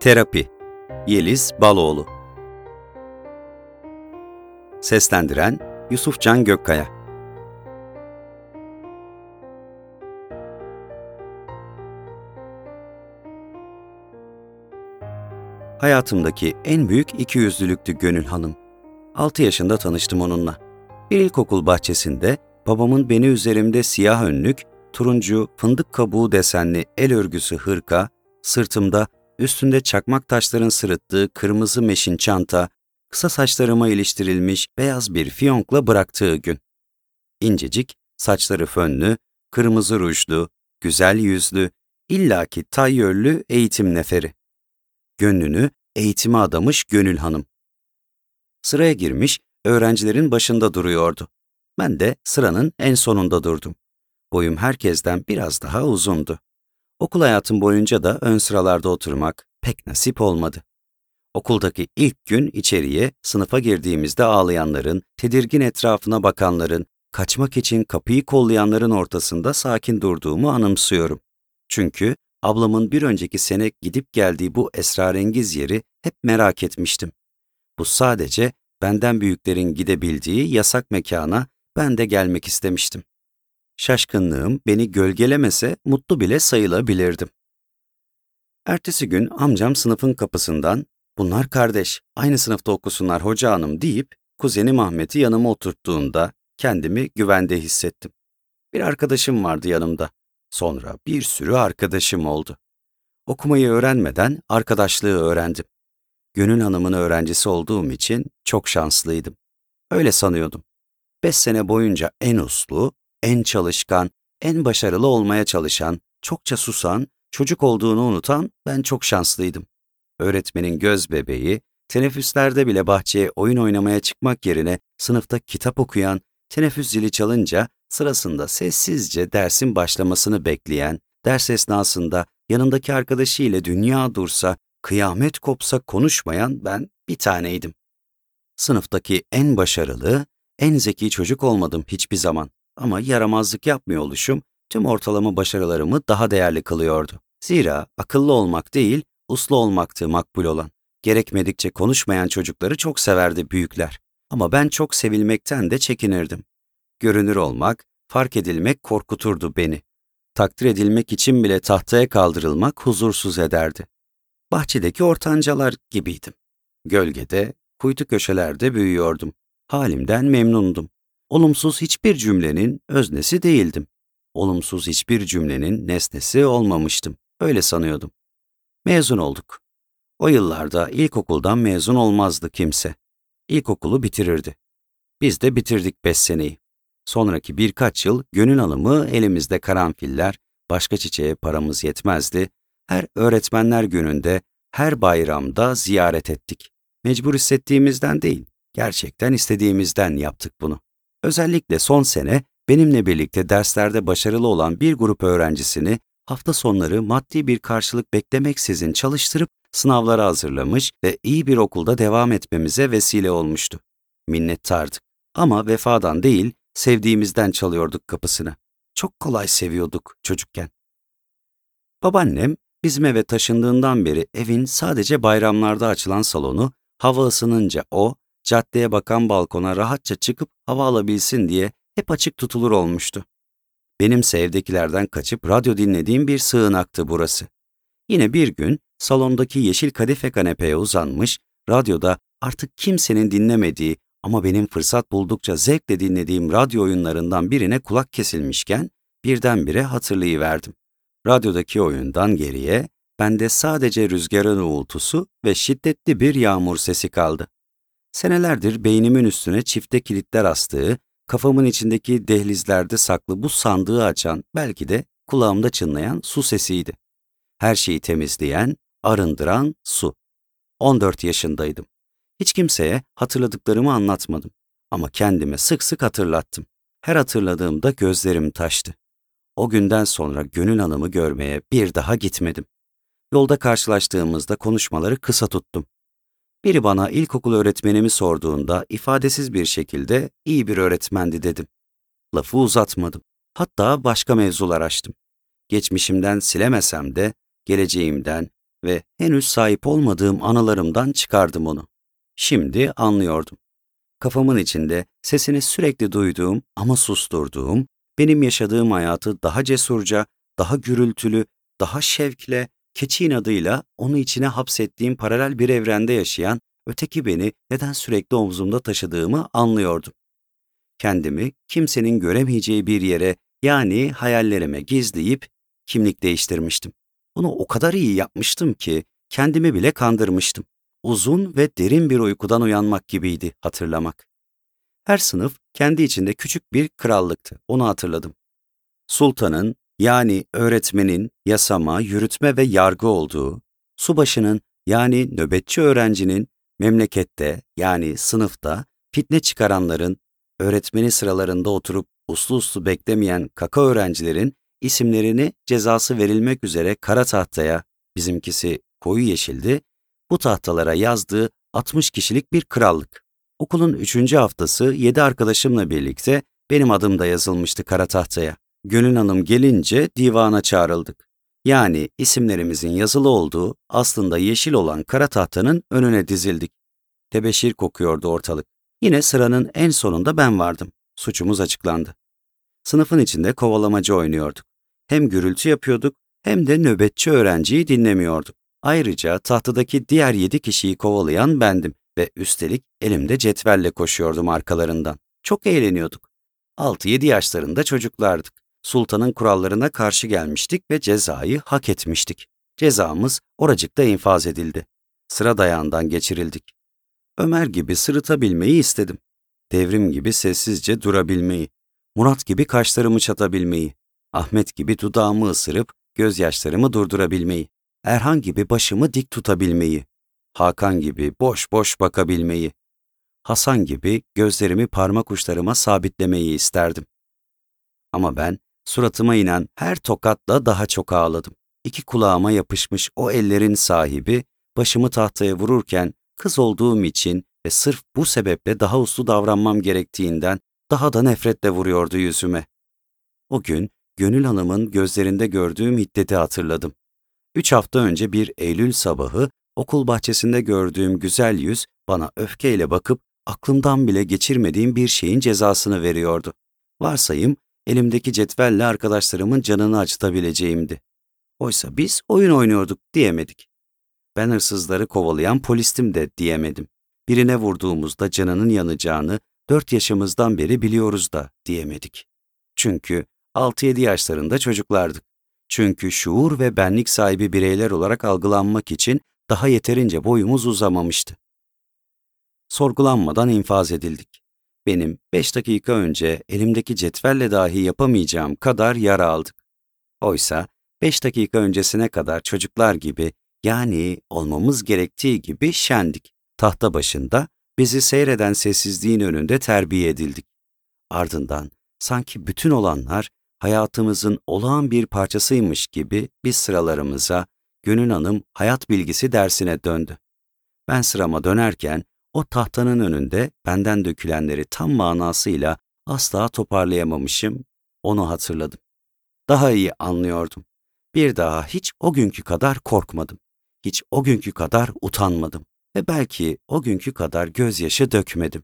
Terapi Yeliz Baloğlu Seslendiren Yusufcan Gökkaya Hayatımdaki en büyük ikiyüzlülüktü Gönül Hanım. 6 yaşında tanıştım onunla. Bir ilkokul bahçesinde babamın beni üzerimde siyah önlük, turuncu, fındık kabuğu desenli el örgüsü hırka, sırtımda üstünde çakmak taşların sırıttığı kırmızı meşin çanta, kısa saçlarıma iliştirilmiş beyaz bir fiyonkla bıraktığı gün. İncecik, saçları fönlü, kırmızı rujlu, güzel yüzlü, illaki tayyörlü eğitim neferi. Gönlünü eğitime adamış Gönül Hanım. Sıraya girmiş, öğrencilerin başında duruyordu. Ben de sıranın en sonunda durdum. Boyum herkesten biraz daha uzundu. Okul hayatım boyunca da ön sıralarda oturmak pek nasip olmadı. Okuldaki ilk gün içeriye, sınıfa girdiğimizde ağlayanların, tedirgin etrafına bakanların, kaçmak için kapıyı kollayanların ortasında sakin durduğumu anımsıyorum. Çünkü ablamın bir önceki sene gidip geldiği bu esrarengiz yeri hep merak etmiştim. Bu sadece benden büyüklerin gidebildiği yasak mekana ben de gelmek istemiştim. Şaşkınlığım beni gölgelemese mutlu bile sayılabilirdim. Ertesi gün amcam sınıfın kapısından bunlar kardeş, aynı sınıfta okusunlar hoca hanım deyip kuzenim Ahmet'i yanıma oturttuğunda kendimi güvende hissettim. Bir arkadaşım vardı yanımda. Sonra bir sürü arkadaşım oldu. Okumayı öğrenmeden arkadaşlığı öğrendim. Gönül Hanım'ın öğrencisi olduğum için çok şanslıydım. Öyle sanıyordum. Beş sene boyunca en uslu, en çalışkan, en başarılı olmaya çalışan, çokça susan, çocuk olduğunu unutan ben çok şanslıydım. Öğretmenin göz bebeği, teneffüslerde bile bahçeye oyun oynamaya çıkmak yerine sınıfta kitap okuyan, teneffüs zili çalınca sırasında sessizce dersin başlamasını bekleyen, ders esnasında yanındaki arkadaşıyla dünya dursa, kıyamet kopsa konuşmayan ben bir taneydim. Sınıftaki en başarılı, en zeki çocuk olmadım hiçbir zaman ama yaramazlık yapmıyor oluşum tüm ortalama başarılarımı daha değerli kılıyordu. Zira akıllı olmak değil, uslu olmaktı makbul olan. Gerekmedikçe konuşmayan çocukları çok severdi büyükler. Ama ben çok sevilmekten de çekinirdim. Görünür olmak, fark edilmek korkuturdu beni. Takdir edilmek için bile tahtaya kaldırılmak huzursuz ederdi. Bahçedeki ortancalar gibiydim. Gölgede, kuytu köşelerde büyüyordum. Halimden memnundum. Olumsuz hiçbir cümlenin öznesi değildim. Olumsuz hiçbir cümlenin nesnesi olmamıştım. Öyle sanıyordum. Mezun olduk. O yıllarda ilkokuldan mezun olmazdı kimse. İlkokulu bitirirdi. Biz de bitirdik beş seneyi. Sonraki birkaç yıl gönül alımı elimizde karanfiller, başka çiçeğe paramız yetmezdi. Her öğretmenler gününde, her bayramda ziyaret ettik. Mecbur hissettiğimizden değil, gerçekten istediğimizden yaptık bunu. Özellikle son sene benimle birlikte derslerde başarılı olan bir grup öğrencisini hafta sonları maddi bir karşılık beklemeksizin çalıştırıp sınavlara hazırlamış ve iyi bir okulda devam etmemize vesile olmuştu. Minnettardık. Ama vefadan değil, sevdiğimizden çalıyorduk kapısını. Çok kolay seviyorduk çocukken. Babaannem bizim eve taşındığından beri evin sadece bayramlarda açılan salonu, hava ısınınca o, caddeye bakan balkona rahatça çıkıp hava alabilsin diye hep açık tutulur olmuştu. Benimse evdekilerden kaçıp radyo dinlediğim bir sığınaktı burası. Yine bir gün salondaki yeşil kadife kanepeye uzanmış, radyoda artık kimsenin dinlemediği ama benim fırsat buldukça zevkle dinlediğim radyo oyunlarından birine kulak kesilmişken birdenbire hatırlayıverdim. Radyodaki oyundan geriye bende sadece rüzgarın uğultusu ve şiddetli bir yağmur sesi kaldı. Senelerdir beynimin üstüne çifte kilitler astığı, kafamın içindeki dehlizlerde saklı bu sandığı açan, belki de kulağımda çınlayan su sesiydi. Her şeyi temizleyen, arındıran su. 14 yaşındaydım. Hiç kimseye hatırladıklarımı anlatmadım. Ama kendime sık sık hatırlattım. Her hatırladığımda gözlerim taştı. O günden sonra Gönül Hanım'ı görmeye bir daha gitmedim. Yolda karşılaştığımızda konuşmaları kısa tuttum. Biri bana ilkokul öğretmenimi sorduğunda ifadesiz bir şekilde iyi bir öğretmendi dedim. Lafı uzatmadım. Hatta başka mevzular açtım. Geçmişimden silemesem de geleceğimden, ve henüz sahip olmadığım anılarımdan çıkardım onu. Şimdi anlıyordum. Kafamın içinde sesini sürekli duyduğum ama susturduğum, benim yaşadığım hayatı daha cesurca, daha gürültülü, daha şevkle, keçi inadıyla onu içine hapsettiğim paralel bir evrende yaşayan öteki beni neden sürekli omzumda taşıdığımı anlıyordum. Kendimi kimsenin göremeyeceği bir yere yani hayallerime gizleyip kimlik değiştirmiştim. Bunu o kadar iyi yapmıştım ki kendimi bile kandırmıştım. Uzun ve derin bir uykudan uyanmak gibiydi hatırlamak. Her sınıf kendi içinde küçük bir krallıktı, onu hatırladım. Sultanın yani öğretmenin yasama, yürütme ve yargı olduğu, subaşının yani nöbetçi öğrencinin memlekette yani sınıfta fitne çıkaranların, öğretmeni sıralarında oturup uslu uslu beklemeyen kaka öğrencilerin isimlerini cezası verilmek üzere kara tahtaya, bizimkisi koyu yeşildi, bu tahtalara yazdığı 60 kişilik bir krallık. Okulun üçüncü haftası yedi arkadaşımla birlikte benim adım da yazılmıştı kara tahtaya. Gönül Hanım gelince divana çağrıldık. Yani isimlerimizin yazılı olduğu aslında yeşil olan kara tahtanın önüne dizildik. Tebeşir kokuyordu ortalık. Yine sıranın en sonunda ben vardım. Suçumuz açıklandı. Sınıfın içinde kovalamacı oynuyorduk. Hem gürültü yapıyorduk hem de nöbetçi öğrenciyi dinlemiyorduk. Ayrıca tahtadaki diğer yedi kişiyi kovalayan bendim ve üstelik elimde cetvelle koşuyordum arkalarından. Çok eğleniyorduk. 6-7 yaşlarında çocuklardık. Sultanın kurallarına karşı gelmiştik ve cezayı hak etmiştik. Cezamız oracıkta infaz edildi. Sıra dayağından geçirildik. Ömer gibi sırıtabilmeyi istedim. Devrim gibi sessizce durabilmeyi. Murat gibi kaşlarımı çatabilmeyi. Ahmet gibi dudağımı ısırıp gözyaşlarımı durdurabilmeyi. Erhan gibi başımı dik tutabilmeyi. Hakan gibi boş boş bakabilmeyi. Hasan gibi gözlerimi parmak uçlarıma sabitlemeyi isterdim. Ama ben suratıma inen her tokatla daha çok ağladım. İki kulağıma yapışmış o ellerin sahibi başımı tahtaya vururken kız olduğum için ve sırf bu sebeple daha uslu davranmam gerektiğinden daha da nefretle vuruyordu yüzüme. O gün Gönül Hanım'ın gözlerinde gördüğüm hiddeti hatırladım. Üç hafta önce bir Eylül sabahı okul bahçesinde gördüğüm güzel yüz bana öfkeyle bakıp aklımdan bile geçirmediğim bir şeyin cezasını veriyordu. Varsayım elimdeki cetvelle arkadaşlarımın canını acıtabileceğimdi. Oysa biz oyun oynuyorduk diyemedik. Ben hırsızları kovalayan polistim de diyemedim. Birine vurduğumuzda canının yanacağını dört yaşımızdan beri biliyoruz da diyemedik. Çünkü 6-7 yaşlarında çocuklardık. Çünkü şuur ve benlik sahibi bireyler olarak algılanmak için daha yeterince boyumuz uzamamıştı. Sorgulanmadan infaz edildik. Benim beş dakika önce elimdeki cetvelle dahi yapamayacağım kadar yara aldık. Oysa beş dakika öncesine kadar çocuklar gibi yani olmamız gerektiği gibi şendik. Tahta başında bizi seyreden sessizliğin önünde terbiye edildik. Ardından sanki bütün olanlar hayatımızın olağan bir parçasıymış gibi biz sıralarımıza Gönül Hanım hayat bilgisi dersine döndü. Ben sırama dönerken o tahtanın önünde benden dökülenleri tam manasıyla asla toparlayamamışım, onu hatırladım. Daha iyi anlıyordum. Bir daha hiç o günkü kadar korkmadım. Hiç o günkü kadar utanmadım ve belki o günkü kadar gözyaşı dökmedim.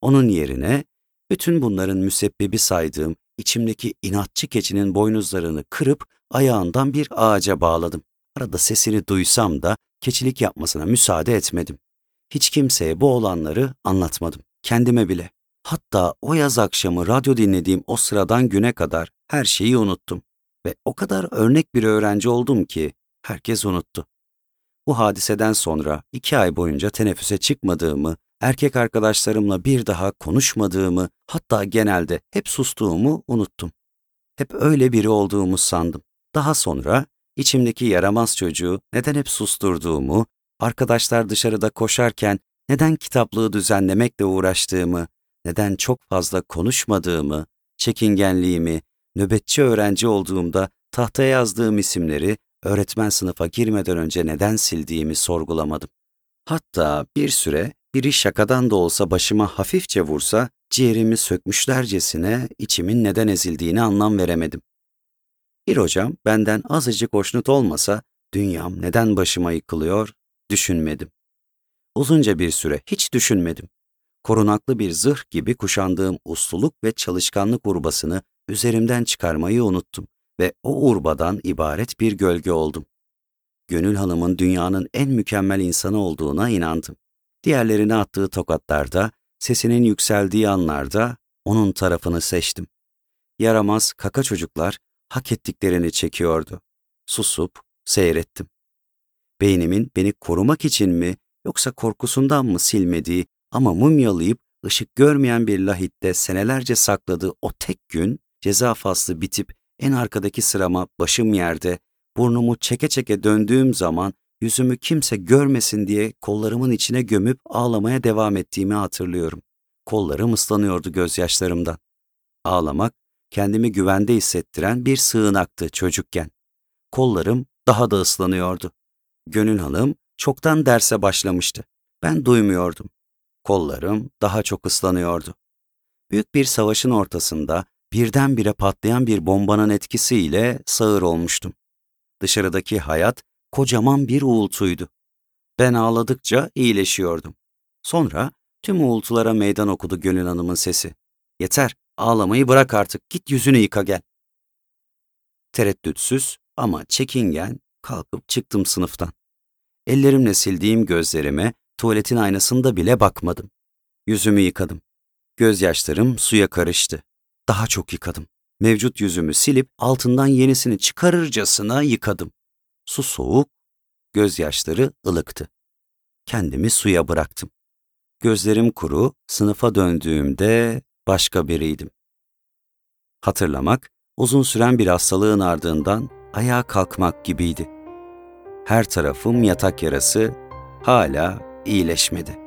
Onun yerine bütün bunların müsebbibi saydığım içimdeki inatçı keçinin boynuzlarını kırıp ayağından bir ağaca bağladım. Arada sesini duysam da keçilik yapmasına müsaade etmedim. Hiç kimseye bu olanları anlatmadım. Kendime bile. Hatta o yaz akşamı radyo dinlediğim o sıradan güne kadar her şeyi unuttum. Ve o kadar örnek bir öğrenci oldum ki herkes unuttu. Bu hadiseden sonra iki ay boyunca teneffüse çıkmadığımı, erkek arkadaşlarımla bir daha konuşmadığımı, hatta genelde hep sustuğumu unuttum. Hep öyle biri olduğumu sandım. Daha sonra içimdeki yaramaz çocuğu neden hep susturduğumu, arkadaşlar dışarıda koşarken neden kitaplığı düzenlemekle uğraştığımı, neden çok fazla konuşmadığımı, çekingenliğimi, nöbetçi öğrenci olduğumda tahtaya yazdığım isimleri öğretmen sınıfa girmeden önce neden sildiğimi sorgulamadım. Hatta bir süre biri şakadan da olsa başıma hafifçe vursa ciğerimi sökmüşlercesine içimin neden ezildiğini anlam veremedim. Bir hocam benden azıcık hoşnut olmasa Dünyam neden başıma yıkılıyor? Düşünmedim. Uzunca bir süre hiç düşünmedim. Korunaklı bir zırh gibi kuşandığım usluluk ve çalışkanlık urbasını üzerimden çıkarmayı unuttum ve o urbadan ibaret bir gölge oldum. Gönül Hanım'ın dünyanın en mükemmel insanı olduğuna inandım. Diğerlerine attığı tokatlarda, sesinin yükseldiği anlarda onun tarafını seçtim. Yaramaz kaka çocuklar hak ettiklerini çekiyordu. Susup seyrettim. Beynimin beni korumak için mi yoksa korkusundan mı silmediği ama mumyalayıp ışık görmeyen bir lahitte senelerce sakladığı o tek gün ceza faslı bitip en arkadaki sırama başım yerde, burnumu çeke çeke döndüğüm zaman yüzümü kimse görmesin diye kollarımın içine gömüp ağlamaya devam ettiğimi hatırlıyorum. Kollarım ıslanıyordu gözyaşlarımdan. Ağlamak, kendimi güvende hissettiren bir sığınaktı çocukken. Kollarım daha da ıslanıyordu. Gönül Hanım çoktan derse başlamıştı. Ben duymuyordum. Kollarım daha çok ıslanıyordu. Büyük bir savaşın ortasında birdenbire patlayan bir bombanın etkisiyle sağır olmuştum. Dışarıdaki hayat kocaman bir uğultuydu. Ben ağladıkça iyileşiyordum. Sonra tüm uğultulara meydan okudu Gönül Hanım'ın sesi. Yeter, ağlamayı bırak artık, git yüzünü yıka gel. Tereddütsüz ama çekingen kalkıp çıktım sınıftan. Ellerimle sildiğim gözlerime tuvaletin aynasında bile bakmadım. Yüzümü yıkadım. Gözyaşlarım suya karıştı. Daha çok yıkadım. Mevcut yüzümü silip altından yenisini çıkarırcasına yıkadım. Su soğuk, gözyaşları ılıktı. Kendimi suya bıraktım. Gözlerim kuru, sınıfa döndüğümde başka biriydim. Hatırlamak, uzun süren bir hastalığın ardından ayağa kalkmak gibiydi. Her tarafım yatak yarası hala iyileşmedi.